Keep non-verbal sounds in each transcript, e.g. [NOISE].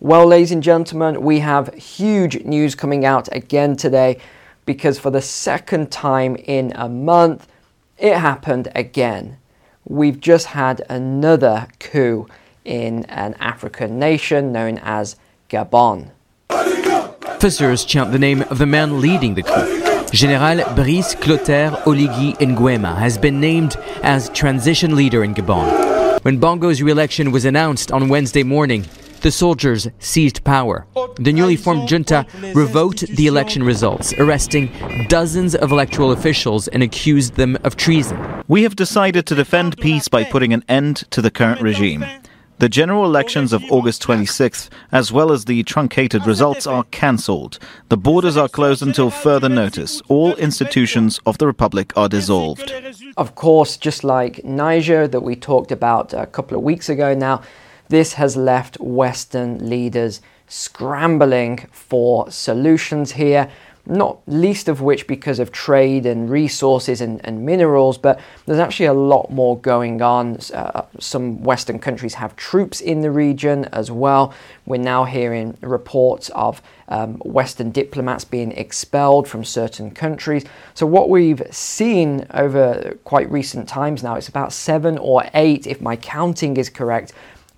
Well, ladies and gentlemen, we have huge news coming out again today because for the second time in a month, it happened again. We've just had another coup in an African nation known as Gabon. Officers chant the name of the man leading the coup. General Brice Clotaire Oligui Nguema has been named as transition leader in Gabon. When Bongo's re-election was announced on Wednesday morning, the soldiers seized power. The newly formed junta revoked the election results, arresting dozens of electoral officials and accused them of treason. We have decided to defend peace by putting an end to the current regime. The general elections of August 26th, as well as the truncated results, are cancelled. The borders are closed until further notice. All institutions of the Republic are dissolved. Of course, just like Niger, that we talked about a couple of weeks ago now, this has left Western leaders scrambling for solutions here not least of which because of trade and resources and, and minerals, but there's actually a lot more going on. Uh, some Western countries have troops in the region as well. We're now hearing reports of um, Western diplomats being expelled from certain countries. So, what we've seen over quite recent times now, it's about seven or eight, if my counting is correct,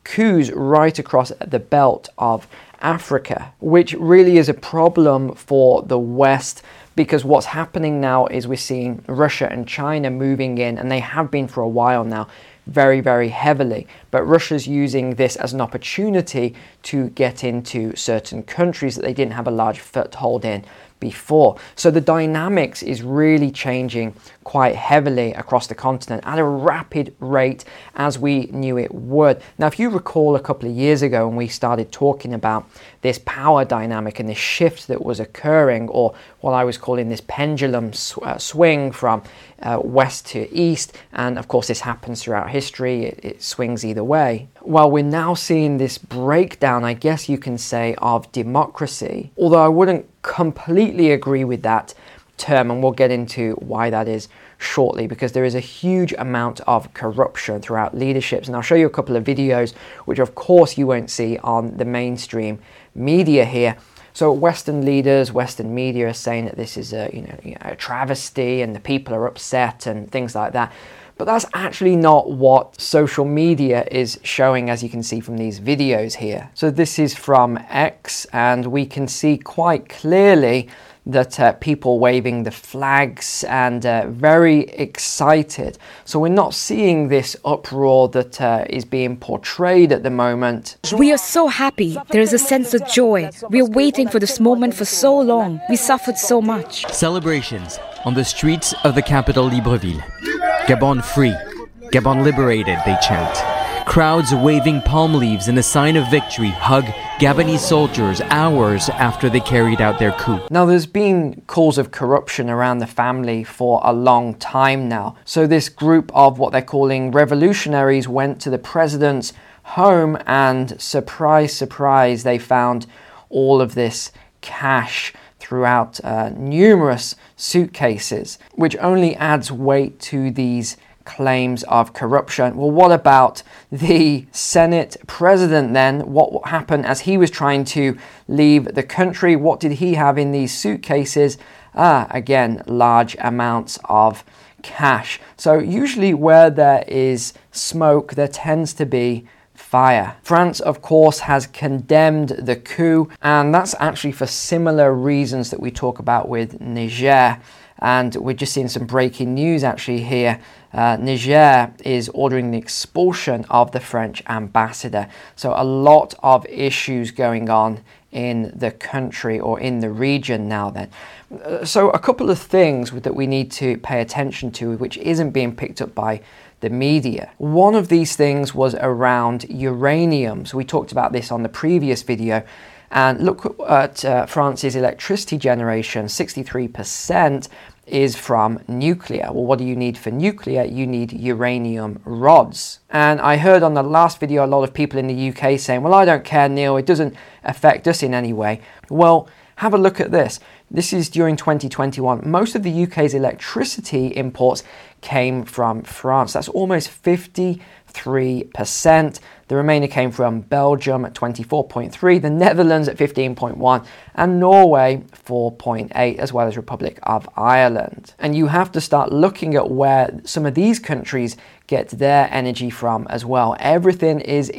coups right across the belt of Africa, which really is a problem for the West because what's happening now is we're seeing Russia and China moving in, and they have been for a while now, very, very heavily. But Russia's using this as an opportunity to get into certain countries that they didn't have a large foothold in before. So the dynamics is really changing quite heavily across the continent at a rapid rate as we knew it would. Now, if you recall a couple of years ago when we started talking about this power dynamic and this shift that was occurring, or what I was calling this pendulum sw- uh, swing from uh, west to east, and of course, this happens throughout history, it, it swings either way. Well, we're now seeing this breakdown, I guess you can say, of democracy, although I wouldn't completely agree with that term, and we'll get into why that is shortly because there is a huge amount of corruption throughout leaderships. And I'll show you a couple of videos, which of course you won't see on the mainstream media here. So Western leaders, Western media are saying that this is a you know a travesty and the people are upset and things like that. But that's actually not what social media is showing, as you can see from these videos here. So this is from X, and we can see quite clearly that uh, people waving the flags and uh, very excited. So we're not seeing this uproar that uh, is being portrayed at the moment. We are so happy. There is a sense of joy. We are waiting for this moment for so long. We suffered so much. Celebrations on the streets of the capital Libreville. Gabon free, Gabon liberated, they chant. Crowds waving palm leaves in a sign of victory hug Gabonese soldiers hours after they carried out their coup. Now, there's been calls of corruption around the family for a long time now. So, this group of what they're calling revolutionaries went to the president's home, and surprise, surprise, they found all of this cash throughout uh, numerous suitcases, which only adds weight to these claims of corruption. Well, what about the Senate president then? What happened as he was trying to leave the country? What did he have in these suitcases? Ah, again, large amounts of cash. So, usually, where there is smoke, there tends to be fire. France, of course, has condemned the coup, and that's actually for similar reasons that we talk about with Niger. And we're just seeing some breaking news actually here. Uh, Niger is ordering the expulsion of the French ambassador. So, a lot of issues going on in the country or in the region now, then. Uh, so, a couple of things that we need to pay attention to, which isn't being picked up by the media. One of these things was around uranium. So, we talked about this on the previous video. And look at uh, France's electricity generation 63% is from nuclear. Well, what do you need for nuclear? You need uranium rods. And I heard on the last video a lot of people in the UK saying, Well, I don't care, Neil, it doesn't affect us in any way. Well, have a look at this. This is during 2021. Most of the UK's electricity imports came from France. That's almost 50 3%. The remainder came from Belgium at 24.3, the Netherlands at 15.1, and Norway 4.8, as well as Republic of Ireland. And you have to start looking at where some of these countries get their energy from as well. Everything is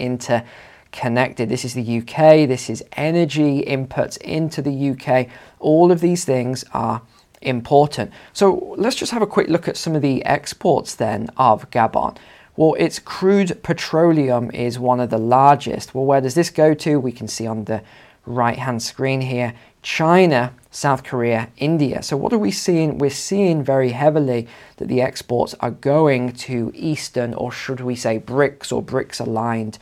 interconnected. This is the UK, this is energy inputs into the UK. All of these things are important. So let's just have a quick look at some of the exports then of Gabon. Well, its crude petroleum is one of the largest. Well, where does this go to? We can see on the right hand screen here China, South Korea, India. So, what are we seeing? We're seeing very heavily that the exports are going to Eastern, or should we say BRICS or BRICS aligned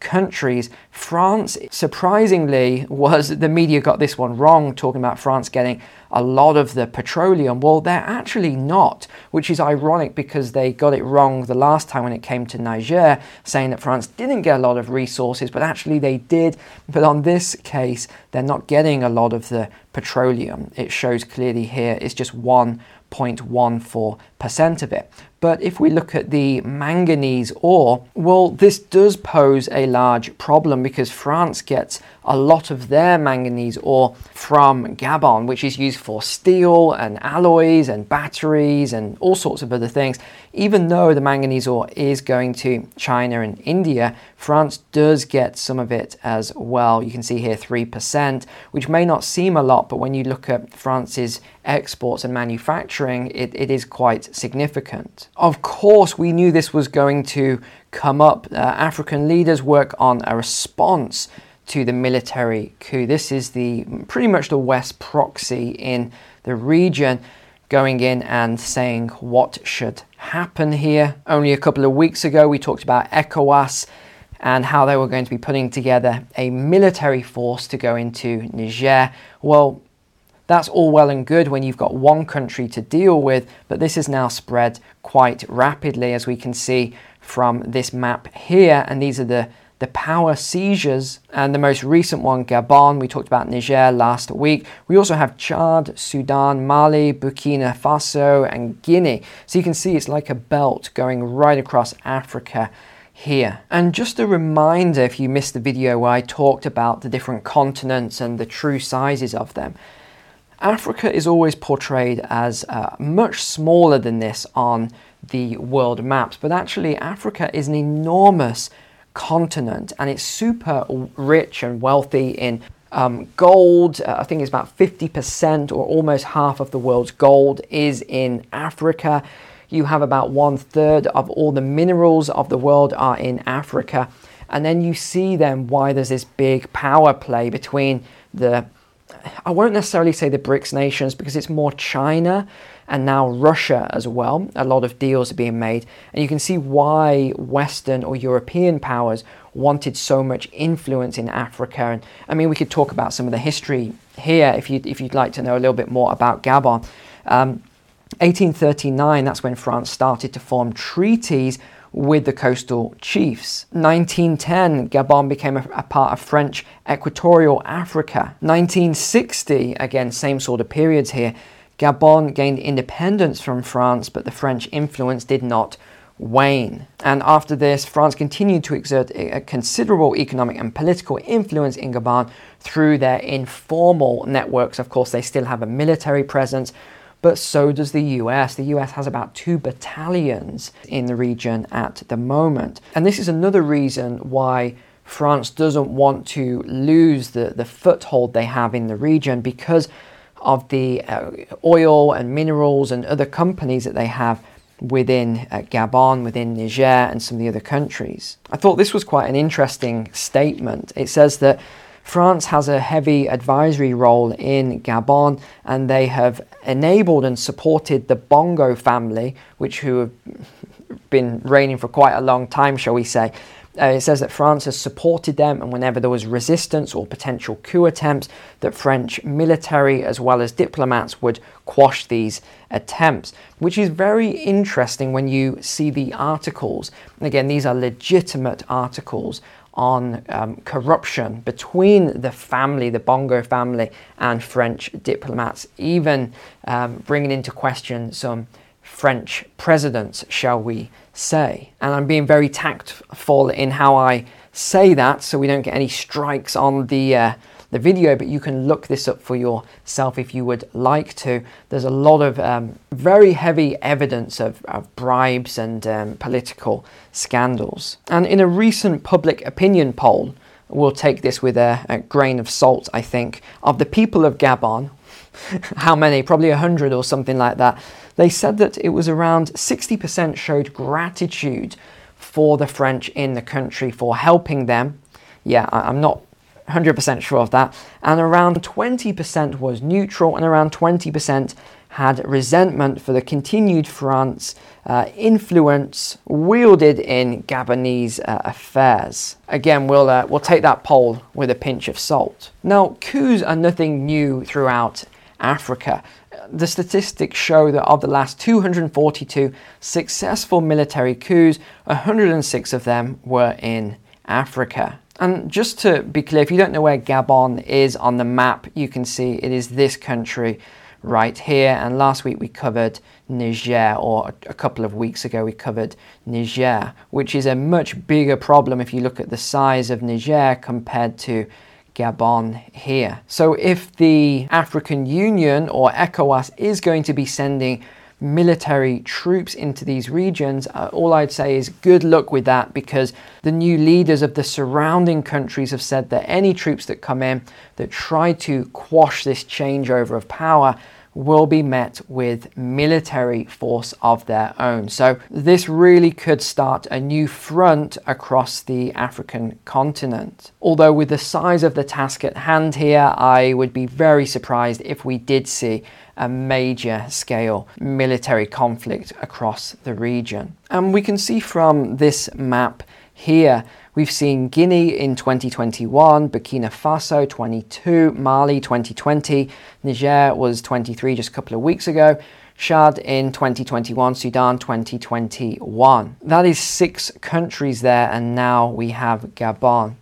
countries. France, surprisingly, was the media got this one wrong, talking about France getting a lot of the petroleum. Well, they're actually not, which is ironic because they got it wrong the last time when it came to Niger, saying that France didn't get a lot of resources, but actually they did. But on this case, they're not getting a lot of the petroleum. It shows clearly here it's just 1.14% of it. But if we look at the manganese ore, well, this does pose a large problem because France gets a lot of their manganese ore from Gabon, which is used for steel and alloys and batteries and all sorts of other things. Even though the manganese ore is going to China and India, France does get some of it as well. You can see here 3%, which may not seem a lot, but when you look at France's exports and manufacturing, it, it is quite significant. Of course, we knew this was going to come up. Uh, African leaders work on a response to the military coup. This is the pretty much the West proxy in the region going in and saying what should happen here. Only a couple of weeks ago, we talked about ECOWAS and how they were going to be putting together a military force to go into Niger. Well, that's all well and good when you've got one country to deal with, but this has now spread quite rapidly, as we can see from this map here. And these are the the power seizures, and the most recent one, Gabon. We talked about Niger last week. We also have Chad, Sudan, Mali, Burkina Faso, and Guinea. So you can see it's like a belt going right across Africa here. And just a reminder if you missed the video where I talked about the different continents and the true sizes of them. Africa is always portrayed as uh, much smaller than this on the world maps, but actually, Africa is an enormous continent and it's super rich and wealthy in um, gold. Uh, I think it's about 50% or almost half of the world's gold is in Africa. You have about one third of all the minerals of the world are in Africa. And then you see then why there's this big power play between the, I won't necessarily say the BRICS nations because it's more China and now Russia as well. A lot of deals are being made, and you can see why Western or European powers wanted so much influence in Africa. And I mean, we could talk about some of the history here if you if you'd like to know a little bit more about Gabon. Um, 1839, that's when France started to form treaties with the coastal chiefs. 1910, Gabon became a, a, part of French Equatorial Africa. 1960, again, same sort of periods here, Gabon gained independence from France, but the French influence did not wane. And after this, France continued to exert a considerable economic and political influence in Gabon through their informal networks. Of course, they still have a military presence, but so does the US. The US has about two battalions in the region at the moment. And this is another reason why France doesn't want to lose the, the foothold they have in the region because of the uh, oil and minerals and other companies that they have within uh, Gabon, within Niger, and some of the other countries. I thought this was quite an interesting statement. It says that France has a heavy advisory role in Gabon, and they have enabled and supported the Bongo family, which who have [LAUGHS] been reigning for quite a long time, shall we say, uh, it says that France has supported them, and whenever there was resistance or potential coup attempts, that French military as well as diplomats would quash these attempts, which is very interesting when you see the articles. And again, these are legitimate articles on um, corruption between the family, the Bongo family, and French diplomats, even um, bringing into question some French presidents, shall we say. And I'm being very tactful in how I say that so we don't get any strikes on the. Uh, the video, but you can look this up for yourself if you would like to. There's a lot of um, very heavy evidence of, of bribes and um, political scandals. And in a recent public opinion poll, we'll take this with a, a grain of salt, I think, of the people of Gabon, [LAUGHS] how many? Probably 100 or something like that. They said that it was around 60% showed gratitude for the French in the country for helping them. Yeah, I'm not 100% sure of that. And around 20% was neutral, and around 20% had resentment for the continued France uh, influence wielded in Gabonese uh, affairs. Again, we'll, uh, we'll take that poll with a pinch of salt. Now, coups are nothing new throughout Africa. The statistics show that of the last 242 successful military coups, 106 of them were in Africa. And just to be clear, if you don't know where Gabon is on the map, you can see it is this country right here. And last week we covered Niger, or a couple of weeks ago we covered Niger, which is a much bigger problem if you look at the size of Niger compared to Gabon here. So if the African Union or ECOWAS is going to be sending military troops into these regions, uh, all I'd say is good luck with that because the new leaders of the surrounding countries have said that any troops that come in that try to quash this changeover of power will be met with military force of their own. So, this really could start a new front across the African continent. Although, with the size of the task at hand here, I would be very surprised if we did see a major scale military conflict across the region. And we can see from this map here We've seen Guinea in 2021, Burkina Faso 22, Mali 2020, Niger was 23 just a couple of weeks ago, Chad in 2021, Sudan 2021. That is six countries there, and now we have Gabon.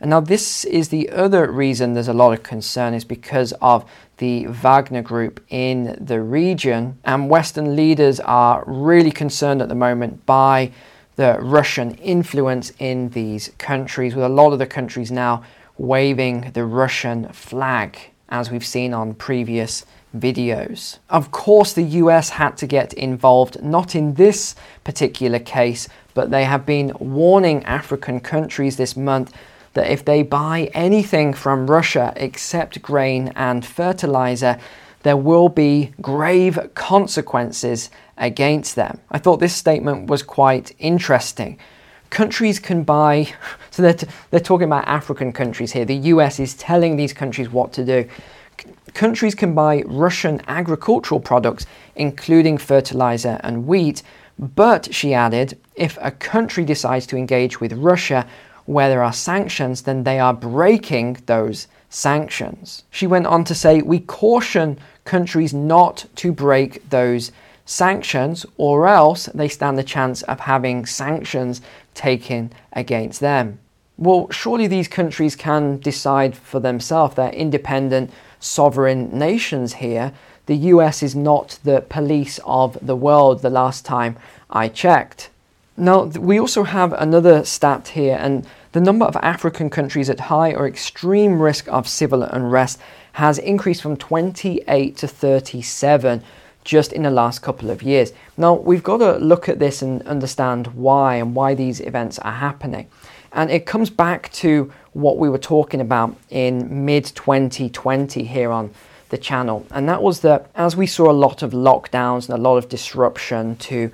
And now, this is the other reason there's a lot of concern, is because of the Wagner group in the region. And Western leaders are really concerned at the moment by the Russian influence in these countries, with a lot of the countries now waving the Russian flag, as we've seen on previous videos. Of course, the US had to get involved, not in this particular case, but they have been warning African countries this month that if they buy anything from Russia except grain and fertilizer, there will be grave consequences against them. I thought this statement was quite interesting. Countries can buy, [LAUGHS] so they're, t- they're talking about African countries here. The US is telling these countries what to do. C- countries can buy Russian agricultural products, including fertilizer and wheat, but, she added, if a country decides to engage with Russia where there are sanctions, then they are breaking those sanctions. She went on to say, We caution countries not to break those sanctions, or else they stand the chance of having sanctions taken against them. Well, surely these countries can decide for themselves. They're independent, sovereign nations here. The US is not the police of the world the last time I checked. Now, we also have another stat here, and the number of African countries at high or extreme risk of civil unrest has increased from 28 to 37 just in the last couple of years. Now, we've got to look at this and understand why and why these events are happening. And it comes back to what we were talking about in mid 2020 here on the channel. And that was that as we saw a lot of lockdowns and a lot of disruption to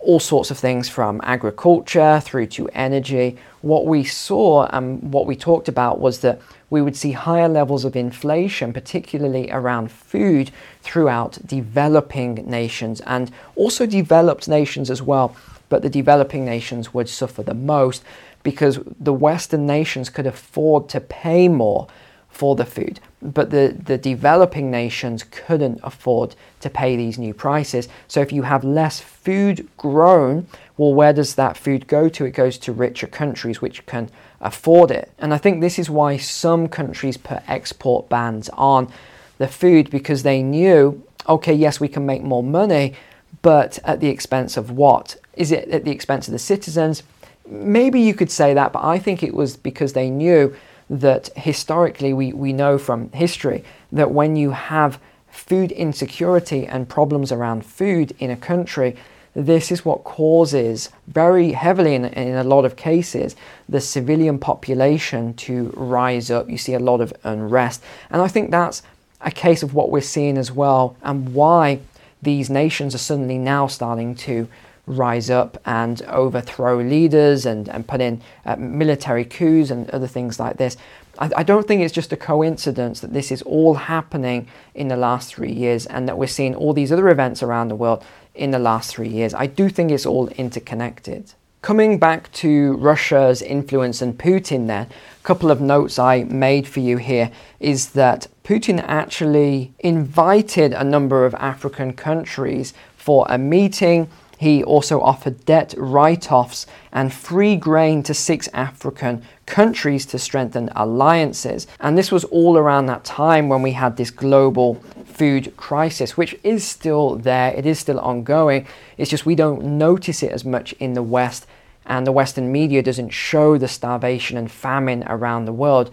all sorts of things from agriculture through to energy. What we saw and what we talked about was that we would see higher levels of inflation, particularly around food, throughout developing nations and also developed nations as well. But the developing nations would suffer the most because the Western nations could afford to pay more for the food. But the, the developing nations couldn't afford to pay these new prices. So if you have less food grown, well, where does that food go to? It goes to richer countries which can afford it. And I think this is why some countries put export bans on the food because they knew, okay, yes, we can make more money, but at the expense of what? Is it at the expense of the citizens? Maybe you could say that, but I think it was because they knew that historically we, we know from history that when you have food insecurity and problems around food in a country, this is what causes very heavily in, in a lot of cases the civilian population to rise up. You see a lot of unrest. And I think that's a case of what we're seeing as well and why these nations are suddenly now starting to rise up and overthrow leaders and, and put in uh, military coups and other things like this. I, I don't think it's just a coincidence that this is all happening in the last three years and that we're seeing all these other events around the world in the last three years. I do think it's all interconnected. Coming back to Russia's influence and Putin, then, a couple of notes I made for you here is that Putin actually invited a number of African countries for a meeting he also offered debt write offs and free grain to six African countries to strengthen alliances. And this was all around that time when we had this global food crisis, which is still there, it is still ongoing. It's just we don't notice it as much in the West, and the Western media doesn't show the starvation and famine around the world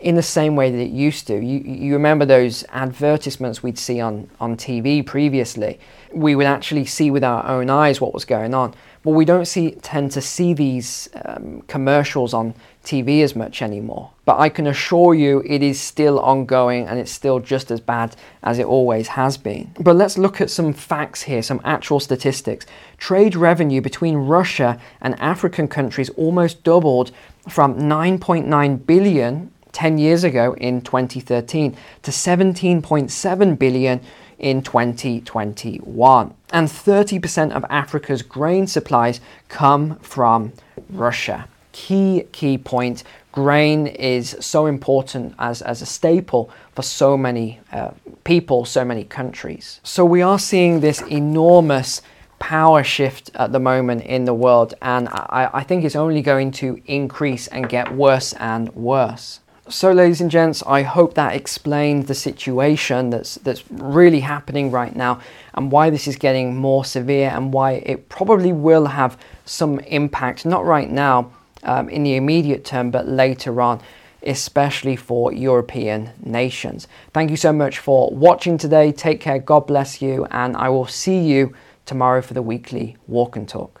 in the same way that it used to. You, you remember those advertisements we'd see on, on TV previously. We would actually see with our own eyes what was going on. But we don't see tend to see these um, commercials on TV as much anymore. But I can assure you it is still ongoing and it's still just as bad as it always has been. But let's look at some facts here, some actual statistics. Trade revenue between Russia and African countries almost doubled from 9.9 billion 10 years ago in 2013 to 17.7 billion in 2021. And 30% of Africa's grain supplies come from Russia. Key, key point grain is so important as, as a staple for so many uh, people, so many countries. So we are seeing this enormous power shift at the moment in the world, and I, I think it's only going to increase and get worse and worse. So, ladies and gents, I hope that explained the situation that's that's really happening right now, and why this is getting more severe, and why it probably will have some impact. Not right now, um, in the immediate term, but later on, especially for European nations. Thank you so much for watching today. Take care. God bless you, and I will see you tomorrow for the weekly walk and talk.